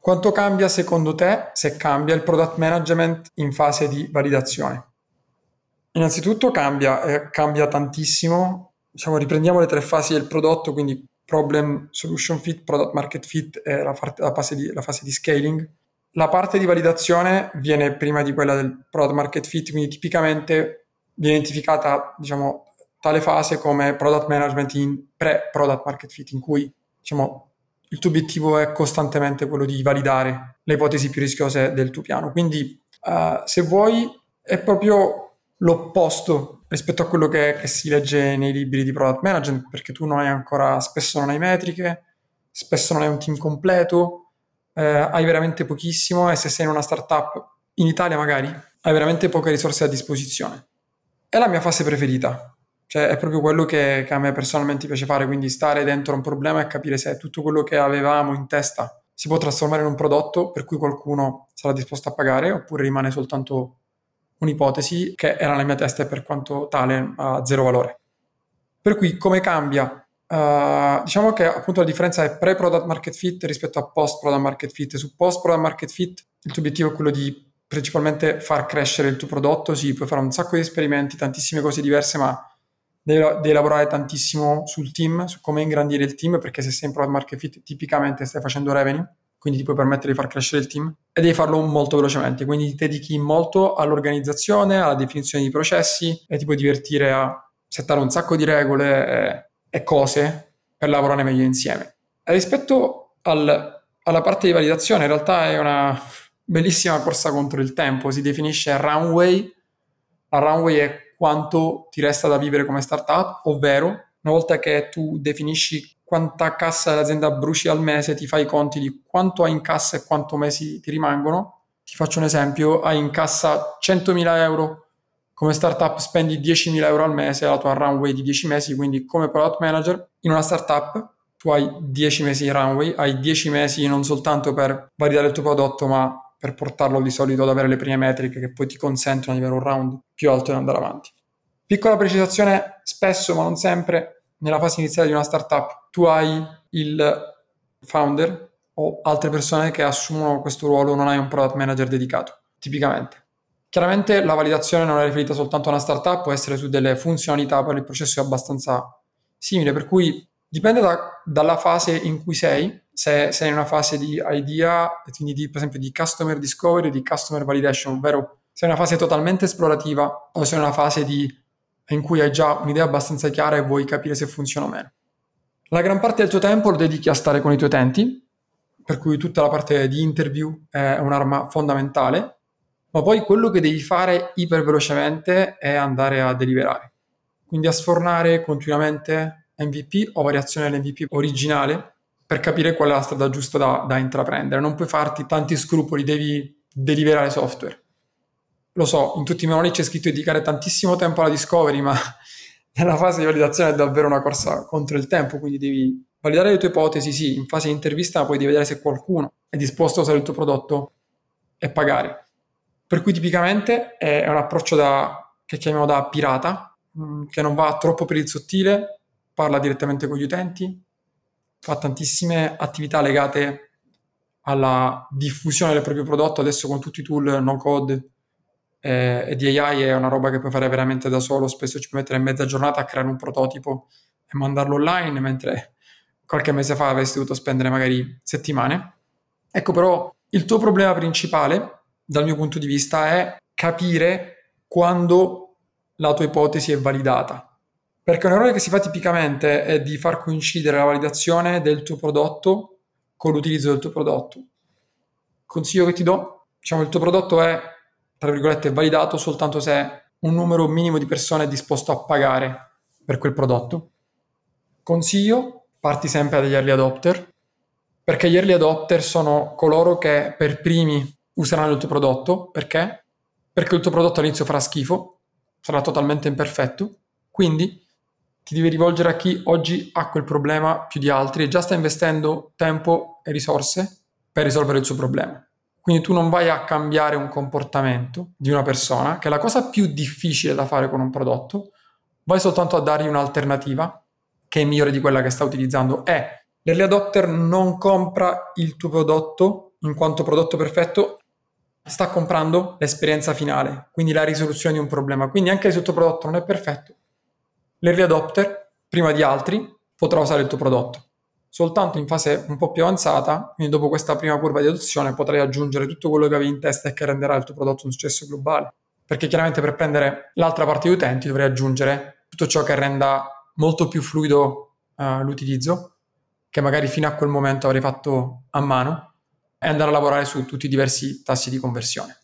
Quanto cambia secondo te se cambia il product management in fase di validazione? Innanzitutto cambia, eh, cambia tantissimo. Diciamo, riprendiamo le tre fasi del prodotto, quindi problem, solution fit, product market fit e la, parte, la, fase di, la fase di scaling. La parte di validazione viene prima di quella del product market fit, quindi tipicamente viene identificata diciamo, tale fase come product management in pre-product market fit, in cui diciamo, il tuo obiettivo è costantemente quello di validare le ipotesi più rischiose del tuo piano. Quindi, uh, se vuoi, è proprio l'opposto rispetto a quello che, che, si legge nei libri di product management, perché tu non hai ancora, spesso non hai metriche, spesso non hai un team completo, eh, hai veramente pochissimo e se sei in una startup, in Italia magari, hai veramente poche risorse a disposizione. È la mia fase preferita, cioè, è proprio quello che, che, a me personalmente piace fare, quindi stare dentro un problema e capire se tutto quello che avevamo in testa si può trasformare in un prodotto per cui qualcuno sarà disposto a pagare oppure rimane soltanto un'ipotesi che era nella mia testa e per quanto tale ha zero valore. Per cui come cambia? Uh, diciamo che appunto la differenza è pre-product market fit rispetto a post-product market fit. Su post-product market fit il tuo obiettivo è quello di principalmente far crescere il tuo prodotto, sì, puoi fare un sacco di esperimenti, tantissime cose diverse, ma devi, devi, lavorare tantissimo sul team, su come ingrandire il team, perché se sei in product market fit tipicamente stai facendo revenue, quindi ti puoi permettere di far crescere il team e devi farlo molto velocemente, quindi ti dedichi molto all'organizzazione, alla definizione di processi e ti puoi divertire a settare un sacco di regole e, e cose per lavorare meglio insieme. E rispetto al, alla parte di validazione, in realtà è una bellissima corsa contro il tempo, si definisce runway, la runway è quanto ti resta da vivere come startup, ovvero una volta che tu definisci quanta cassa l'azienda bruci al mese, ti fai i conti di quanto hai in cassa e quanto mesi ti rimangono. Ti faccio un esempio, hai in cassa 100.000 euro, come startup spendi 10.000 euro al mese, la tua runway di 10 mesi, quindi come product manager in una startup tu hai 10 mesi di runway, hai 10 mesi non soltanto per validare il tuo prodotto, ma per portarlo di solito ad avere le prime metriche che poi ti consentono di avere un round più alto e andare avanti. Piccola precisazione, spesso ma non sempre, nella fase iniziale di una startup tu hai il founder o altre persone che assumono questo ruolo, non hai un product manager dedicato, tipicamente. Chiaramente la validazione non è riferita soltanto a una startup, può essere su delle funzionalità, però il processo è abbastanza simile, per cui dipende da, dalla fase in cui sei, se sei in una fase di idea, quindi di, per esempio di customer discovery, di customer validation, ovvero sei in una fase totalmente esplorativa o sei in una fase di, in cui hai già un'idea abbastanza chiara e vuoi capire se funziona o meno. La gran parte del tuo tempo lo dedichi a stare con i tuoi utenti, per cui tutta la parte di interview è un'arma fondamentale, ma poi quello che devi fare iper velocemente è andare a deliberare, quindi a sfornare continuamente MVP o variazione dell'MVP originale per capire qual è la strada giusta da, da intraprendere. Non puoi farti tanti scrupoli, devi deliberare software. Lo so, in tutti i manuali c'è scritto dedicare tantissimo tempo alla discovery, ma nella fase di validazione è davvero una corsa contro il tempo, quindi devi validare le tue ipotesi, sì, in fase di intervista, poi devi vedere se qualcuno è disposto a usare il tuo prodotto e pagare. Per cui tipicamente è un approccio da, che chiamiamo da pirata, mm, che non va troppo per il sottile, parla direttamente con gli utenti, fa tantissime attività legate alla diffusione del proprio prodotto, adesso con tutti i tool no code eh, e di AI è una roba che puoi fare veramente da solo, spesso ci puoi mettere mezza giornata a creare un prototipo e mandarlo online, mentre qualche mese fa avresti dovuto spendere magari settimane. Ecco però il tuo problema principale, dal mio punto di vista, è capire quando la tua ipotesi è validata perché un errore che si fa tipicamente è di far coincidere la validazione del tuo prodotto con l'utilizzo del tuo prodotto. Consiglio che ti do, diciamo il tuo prodotto è, tra virgolette, validato soltanto se un numero minimo di persone è disposto a pagare per quel prodotto. Consiglio, parti sempre dagli early adopter, perché gli early adopter sono coloro che per primi useranno il tuo prodotto, perché? Perché il tuo prodotto all'inizio farà schifo, sarà totalmente imperfetto, quindi ti devi rivolgere a chi oggi ha quel problema più di altri e già sta investendo tempo e risorse per risolvere il suo problema. Quindi tu non vai a cambiare un comportamento di una persona, che è la cosa più difficile da fare con un prodotto, vai soltanto a dargli un'alternativa che è migliore di quella che sta utilizzando. E L'early adopter non compra il tuo prodotto in quanto prodotto perfetto, sta comprando l'esperienza finale, quindi la risoluzione di un problema. Quindi anche se il tuo prodotto non è perfetto, l'early adopter, prima di altri, potrà usare il tuo prodotto. Soltanto in fase un po' più avanzata, quindi dopo questa prima curva di adozione, potrai aggiungere tutto quello che avevi in testa e che renderà il tuo prodotto un successo globale. Perché chiaramente per prendere l'altra parte di utenti dovrai aggiungere tutto ciò che renda molto più fluido uh, l'utilizzo, che magari fino a quel momento avrei fatto a mano, e andare a lavorare su tutti i diversi tassi di conversione.